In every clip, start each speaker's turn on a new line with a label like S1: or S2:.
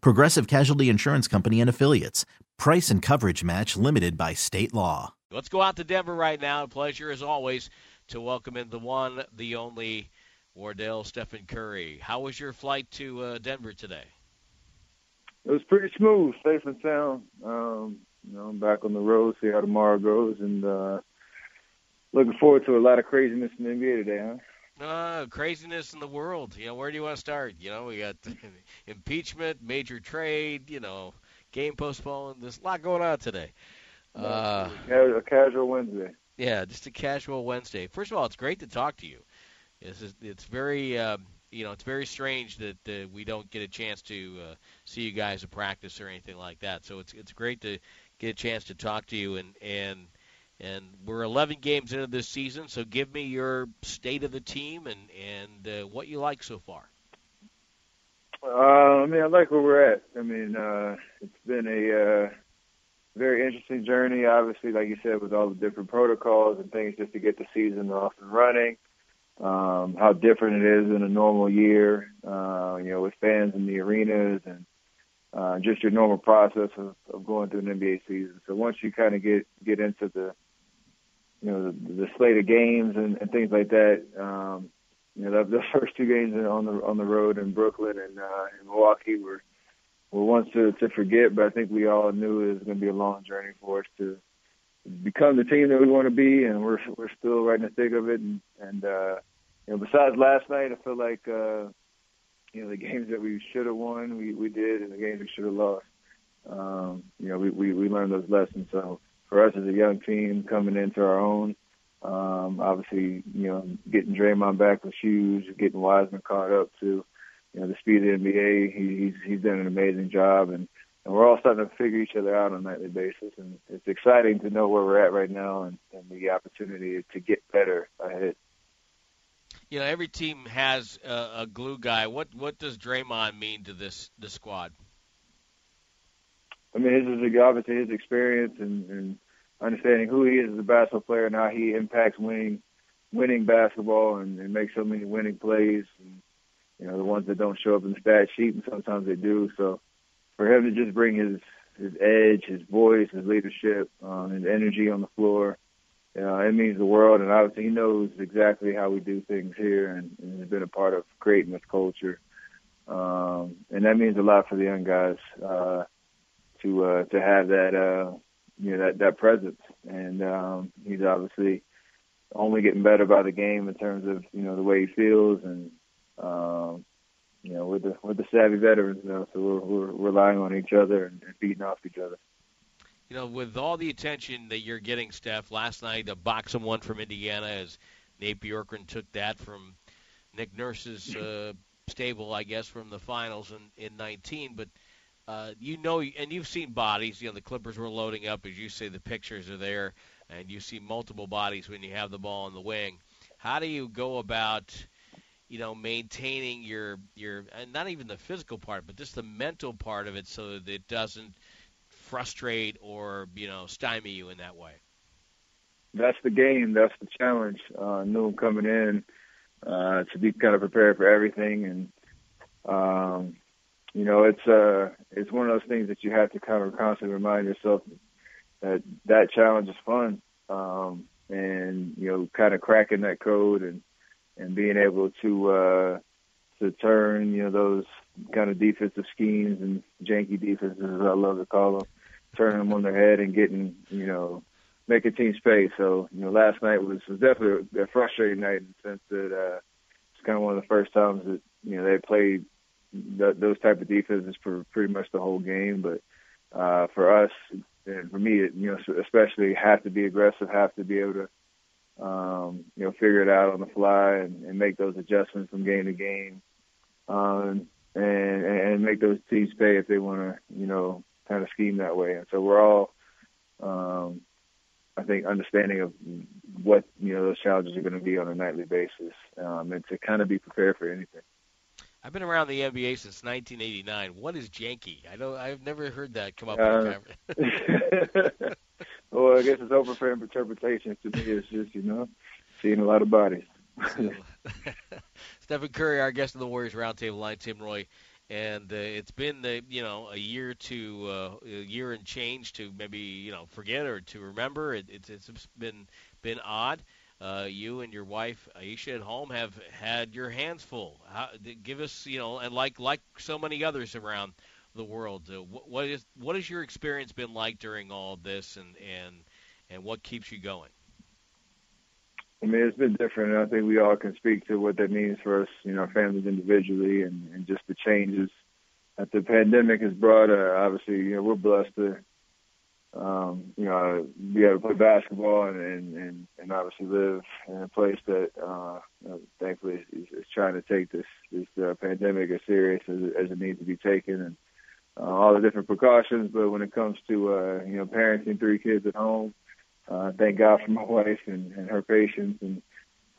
S1: Progressive Casualty Insurance Company and Affiliates. Price and coverage match limited by state law.
S2: Let's go out to Denver right now. A pleasure, as always, to welcome in the one, the only Wardell Stephen Curry. How was your flight to uh, Denver today?
S3: It was pretty smooth, safe and sound. Um, you know, I'm back on the road, see how tomorrow goes, and uh, looking forward to a lot of craziness in the NBA today, huh?
S2: Uh, craziness in the world. You know, where do you want to start? You know, we got impeachment, major trade, you know, game postponed. There's a lot going on today.
S3: Uh, a casual Wednesday.
S2: Yeah, just a casual Wednesday. First of all, it's great to talk to you. It's it's very uh, you know it's very strange that uh, we don't get a chance to uh, see you guys at practice or anything like that. So it's it's great to get a chance to talk to you and and and we're 11 games into this season. So give me your state of the team and and uh, what you like so far.
S3: Uh, I mean, I like where we're at. I mean, uh, it's been a uh, very interesting journey. Obviously, like you said, with all the different protocols and things, just to get the season off and running um, how different it is in a normal year, uh, you know, with fans in the arenas and uh, just your normal process of, of going through an NBA season. So once you kind of get get into the, you know, the, the slate of games and, and things like that, um, you know, the, the first two games on the on the road in Brooklyn and uh, in Milwaukee were were ones to to forget. But I think we all knew it was going to be a long journey for us to become the team that we want to be, and we're we're still right in the thick of it. And, and uh, you know, besides last night, I feel like uh, you know the games that we should have won, we we did, and the games we should have lost. Um, you know, we, we we learned those lessons. So for us as a young team coming into our own, um, obviously, you know, getting Draymond back with shoes, getting Wiseman caught up to, you know, the speed of the NBA. He, he's he's done an amazing job, and and we're all starting to figure each other out on a nightly basis. And it's exciting to know where we're at right now and, and the opportunity to get better ahead.
S2: You know, every team has a, a glue guy. What what does Draymond mean to this the squad?
S3: I mean, his is obviously his experience and, and understanding who he is as a basketball player and how he impacts winning winning basketball and, and makes so many winning plays. And, you know, the ones that don't show up in the stat sheet, and sometimes they do. So for him to just bring his his edge, his voice, his leadership, um, his energy on the floor, you know, it means the world. And obviously, he knows exactly how we do things here, and, and has been a part of creating this culture. Um, and that means a lot for the young guys uh, to uh, to have that uh, you know that that presence. And um, he's obviously only getting better by the game in terms of you know the way he feels and um, you know, we're the we're the savvy veterans you now, so we're we're relying on each other and, and feeding off each other.
S2: You know, with all the attention that you're getting, Steph, last night the box-and-one from Indiana as Nate Bjorkgren took that from Nick Nurse's uh, stable, I guess, from the finals in in 19. But uh, you know, and you've seen bodies. You know, the Clippers were loading up, as you say. The pictures are there, and you see multiple bodies when you have the ball in the wing. How do you go about you know, maintaining your your and not even the physical part, but just the mental part of it, so that it doesn't frustrate or you know stymie you in that way.
S3: That's the game. That's the challenge. Uh, knew him coming in uh, to be kind of prepared for everything, and um, you know, it's uh, it's one of those things that you have to kind of constantly remind yourself that that challenge is fun, um, and you know, kind of cracking that code and and being able to uh, to turn you know those kind of defensive schemes and janky defenses, as I love to call them, turning them on their head and getting you know making teams pay. So you know, last night was was definitely a frustrating night in the sense that uh, it's kind of one of the first times that you know they played th- those type of defenses for pretty much the whole game. But uh, for us and for me, it, you know, especially have to be aggressive, have to be able to um, you know figure it out on the fly and, and make those adjustments from game to game. Um, and, and make those teams pay if they want to, you know, kind of scheme that way. And so we're all, um, I think, understanding of what you know those challenges are going to be on a nightly basis, um, and to kind of be prepared for anything.
S2: I've been around the NBA since 1989. What is janky? I don't. I've never heard that come up.
S3: Uh, well, I guess it's open for interpretation. To me, it's just you know seeing a lot of bodies.
S2: Stephen Curry, our guest of the Warriors Roundtable line, Tim Roye, and uh, it's been the you know a year to uh, a year and change to maybe you know forget or to remember. It, it's it's been been odd. Uh, you and your wife Ayesha at home have had your hands full. How, give us you know and like like so many others around the world, uh, what, what is what has your experience been like during all of this, and and and what keeps you going?
S3: I mean, it's been different. And I think we all can speak to what that means for us, you know, families individually, and, and just the changes that the pandemic has brought. Uh, obviously, you know, we're blessed to, um, you know, be able to play basketball and and and, and obviously live in a place that, uh, thankfully, is, is trying to take this this uh, pandemic as serious as, as it needs to be taken, and uh, all the different precautions. But when it comes to, uh, you know, parenting three kids at home uh, thank God for my wife and, and her patience and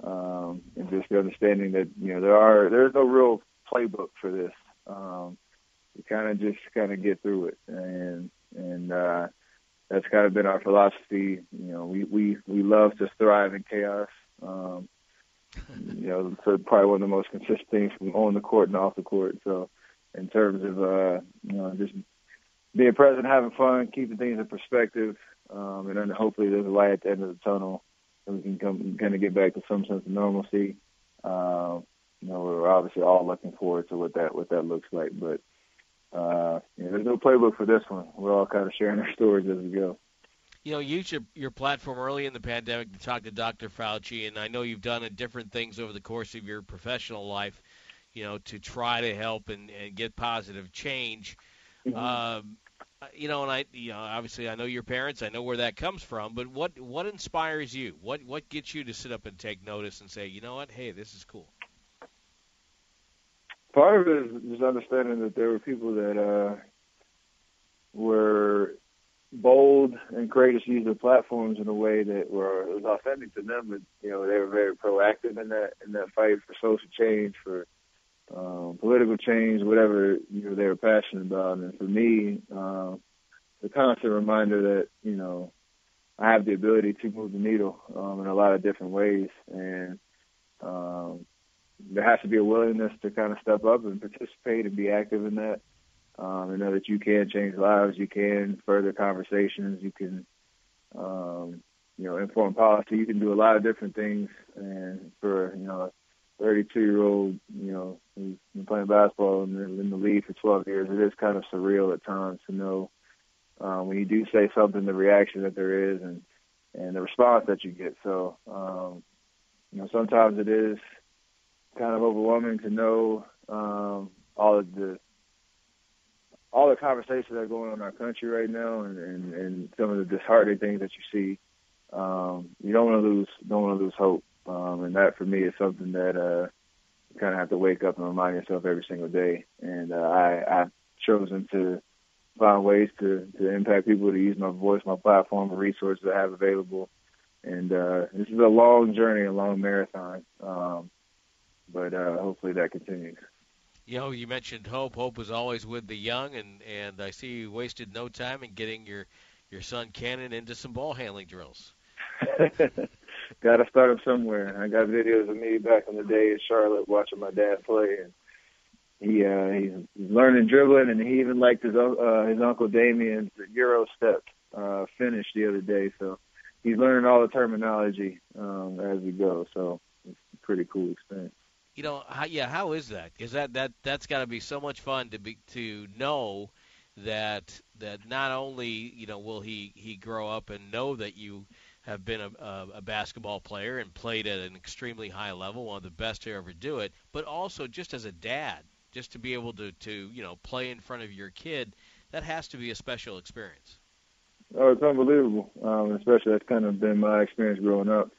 S3: um, and just the understanding that you know there are there's no real playbook for this. Um, we kind of just kind of get through it, and and uh, that's kind of been our philosophy. You know, we we we love to thrive in chaos. Um, you know, so probably one of the most consistent things from on the court and off the court. So, in terms of uh, you know just being present, having fun, keeping things in perspective, um, and then hopefully there's a light at the end of the tunnel, and we can come kind of get back to some sense of normalcy. Uh, you know, we're obviously all looking forward to what that what that looks like, but uh, you know, there's no playbook for this one. We're all kind of sharing our stories as we go.
S2: You know, use your, your platform early in the pandemic to talk to Dr. Fauci, and I know you've done different things over the course of your professional life, you know, to try to help and, and get positive change. Mm-hmm. Um, you know, and I, you know, obviously I know your parents. I know where that comes from. But what what inspires you? What what gets you to sit up and take notice and say, you know what, hey, this is cool.
S3: Part of it is just understanding that there were people that uh, were bold and courageous to use their platforms in a way that were was authentic to them. But you know, they were very proactive in that in that fight for social change, for um, political change, whatever you know they were passionate about. And for me, uh, the constant reminder that you know I have the ability to move the needle um, in a lot of different ways, and um, there has to be a willingness to kind of step up and participate and be active in that. Um, and know that you can change lives, you can further conversations, you can, um, you know, inform policy. You can do a lot of different things, and for you know 32 year old, you know, who's been playing basketball in the, in the league for 12 years, it is kind of surreal at times to know uh, when you do say something, the reaction that there is and and the response that you get. So, um, you know, sometimes it is kind of overwhelming to know um, all of the all the conversations that are going on in our country right now, and, and, and some of the disheartening things that you see. Um, you don't want to lose don't want to lose hope. Um, and that for me is something that uh, you kind of have to wake up and remind yourself every single day. And uh, I, I've chosen to find ways to, to impact people, to use my voice, my platform, the resources I have available. And uh, this is a long journey, a long marathon. Um, but uh, hopefully that continues.
S2: You know, you mentioned hope. Hope is always with the young, and and I see you wasted no time in getting your your son Cannon into some ball handling drills.
S3: got to start him somewhere. I got videos of me back in the day in Charlotte watching my dad play, and he uh, he's learning dribbling, and he even liked his uh, his uncle Damion's Euro step uh, finish the other day. So he's learning all the terminology um, as we go. So it's a pretty cool experience.
S2: You know, how, yeah, how is that? Because that that that's got to be so much fun to be to know that that not only you know will he he grow up and know that you have been a, a, a basketball player and played at an extremely high level, one of the best to ever do it, but also just as a dad, just to be able to to you know play in front of your kid, that has to be a special experience.
S3: Oh, it's unbelievable. Um, especially that's kind of been my experience growing up.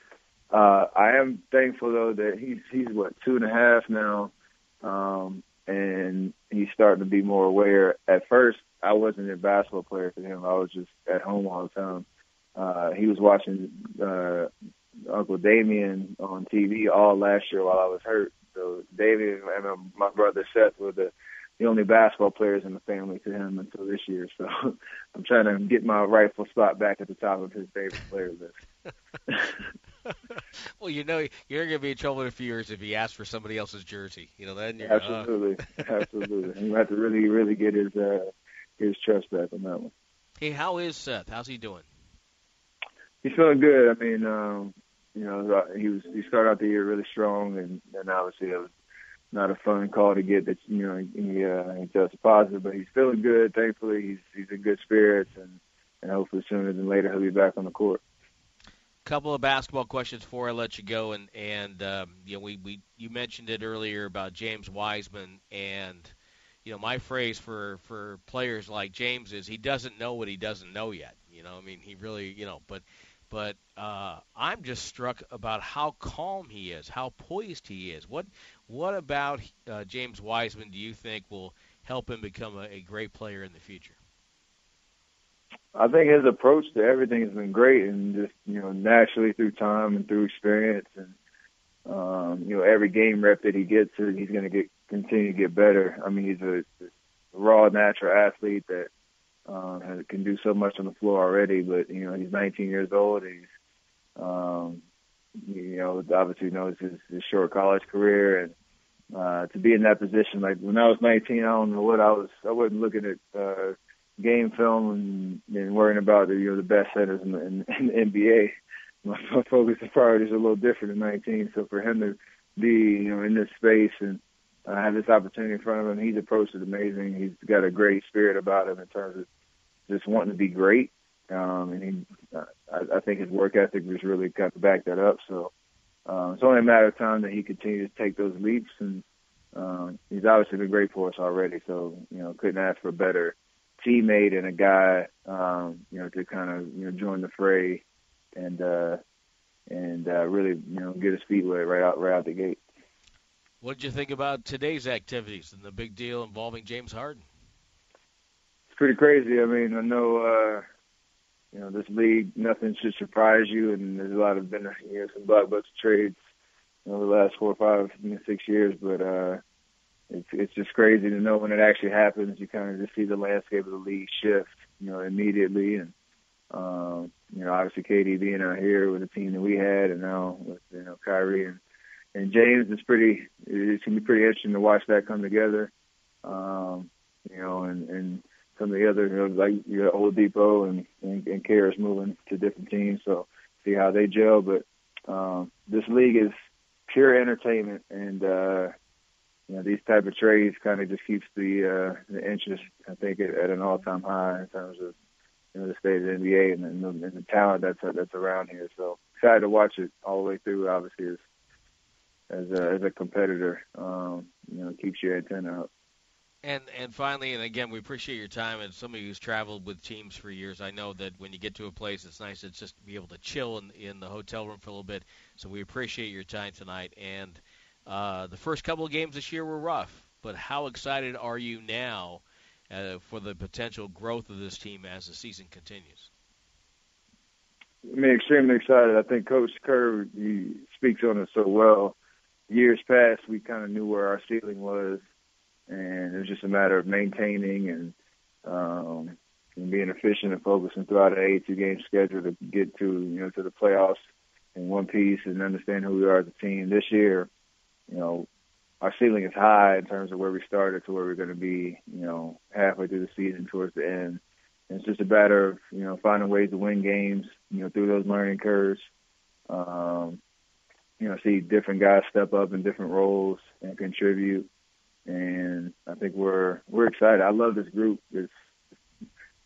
S3: Uh, I am thankful though that he's he's what two and a half now, um, and he's starting to be more aware. At first, I wasn't a basketball player for him. I was just at home all the time. Uh, he was watching uh, Uncle Damion on TV all last year while I was hurt. So Damion and my brother Seth were the the only basketball players in the family to him until this year. So I'm trying to get my rightful spot back at the top of his favorite player list.
S2: well, you know, you're going to be in trouble in a few years if he asks for somebody else's jersey. You know, then you're
S3: absolutely, uh... absolutely. You have to really, really get his uh, his trust back on that one.
S2: Hey, how is Seth? How's he doing?
S3: He's feeling good. I mean, um, you know, uh, he was he started out the year really strong, and and obviously it was not a fun call to get. That you know he uh, he tested positive, but he's feeling good. Thankfully, he's he's in good spirits, and and hopefully sooner than later he'll be back on the court
S2: couple of basketball questions before I let you go, and and um, you know we, we you mentioned it earlier about James Wiseman, and you know my phrase for for players like James is he doesn't know what he doesn't know yet. You know, I mean he really you know, but but uh, I'm just struck about how calm he is, how poised he is. What what about uh, James Wiseman do you think will help him become a, a great player in the future?
S3: I think his approach to everything has been great, and just you know naturally through time and through experience, and um, you know every game rep that he gets, he's going to get continue to get better. I mean, he's a, a raw natural athlete that um, can do so much on the floor already. But you know he's 19 years old. He's um, you know obviously knows his, his short college career and. Uh, to be in that position, like when I was 19, I don't know what I was. I wasn't looking at uh, game film and, and worrying about the you know the best centers in the, in, in the NBA. My, focus and priorities are a little different in 19. So for him to be you know in this space and uh, have this opportunity in front of him, he's approached it amazing. He's got a great spirit about him in terms of just wanting to be great. Um, and he, uh, I, I think his work ethic was really got to back that up. So uh, it's only a matter of time that he continues to take those leaps. And uh, he's obviously been great for us already. So you know, couldn't ask for better teammate and a guy, um, you know, to kind of you know join the fray and uh, and uh, really you know get his feet wet right out right out the gate.
S2: What did you think about today's activities and the big deal involving James Harden?
S3: It's pretty crazy. I mean, I know uh, you know this league, nothing should surprise you, and there's a lot of been you know some blockbuster trades over the last four five, you know, six years, but uh, it's it's just crazy to know when it actually happens. You kind of just see the landscape of the league shift, you know, immediately. And um, you know, obviously KD being out here with the team that we had, and now with you know Kyrie and and James, it's pretty. It's gonna be pretty interesting to watch that come together. Um, you know, and and some of the other, you know, like you know, Oladipo and and, and Caris moving to different teams, so see how they gel. But um, this league is pure entertainment, and uh, you know, these type of trades kind of just keeps the uh, the interest, I think, at, at an all time high in terms of you know the state of the NBA and, the, and the talent that's that's around here. So excited to watch it all the way through. Obviously, as as a, as a competitor, um, you know, keeps your antenna up.
S2: And and finally, and again, we appreciate your time. And somebody who's traveled with teams for years, I know that when you get to a place, it's nice to just be able to chill in in the hotel room for a little bit. So we appreciate your time tonight. And uh, the first couple of games this year were rough, but how excited are you now uh, for the potential growth of this team as the season continues?
S3: I mean, extremely excited. I think Coach Kerr he speaks on it so well. Years past, we kind of knew where our ceiling was, and it was just a matter of maintaining and, um, and being efficient and focusing throughout an 82 game schedule to get to you know to the playoffs in one piece and understand who we are as a team. This year, you know, our ceiling is high in terms of where we started to where we're going to be, you know, halfway through the season towards the end. And it's just a matter of, you know, finding ways to win games, you know, through those learning curves. Um, you know, see different guys step up in different roles and contribute. And I think we're we're excited. I love this group. It's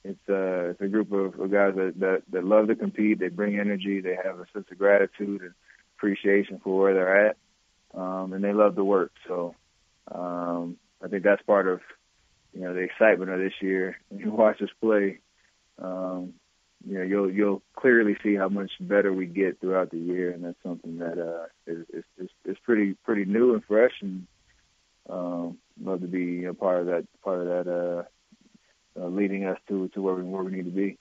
S3: it's uh it's a group of, of guys that, that that love to compete. They bring energy. They have a sense of gratitude and appreciation for where they're at, um, and they love to work. So um, I think that's part of you know the excitement of this year. When you watch us play, um, you know you'll you'll clearly see how much better we get throughout the year, and that's something that uh, is, is, is is pretty pretty new and fresh, and um, love to be you know, part of that part of that uh, uh, leading us to to where we where we need to be.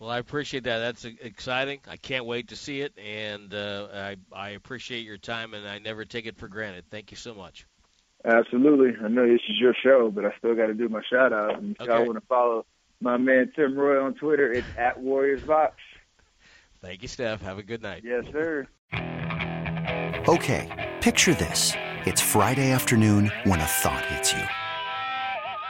S2: Well, I appreciate that. That's exciting. I can't wait to see it, and uh, I I appreciate your time, and I never take it for granted. Thank you so much.
S3: Absolutely. I know this is your show, but I still got to do my shout out. And if
S2: Okay.
S3: y'all want to follow my man Tim Roye on Twitter, it's at Warriors Box.
S2: Thank you, Steph. Have a good night.
S3: Yes, sir.
S4: Okay, picture this. It's Friday afternoon when a thought hits you.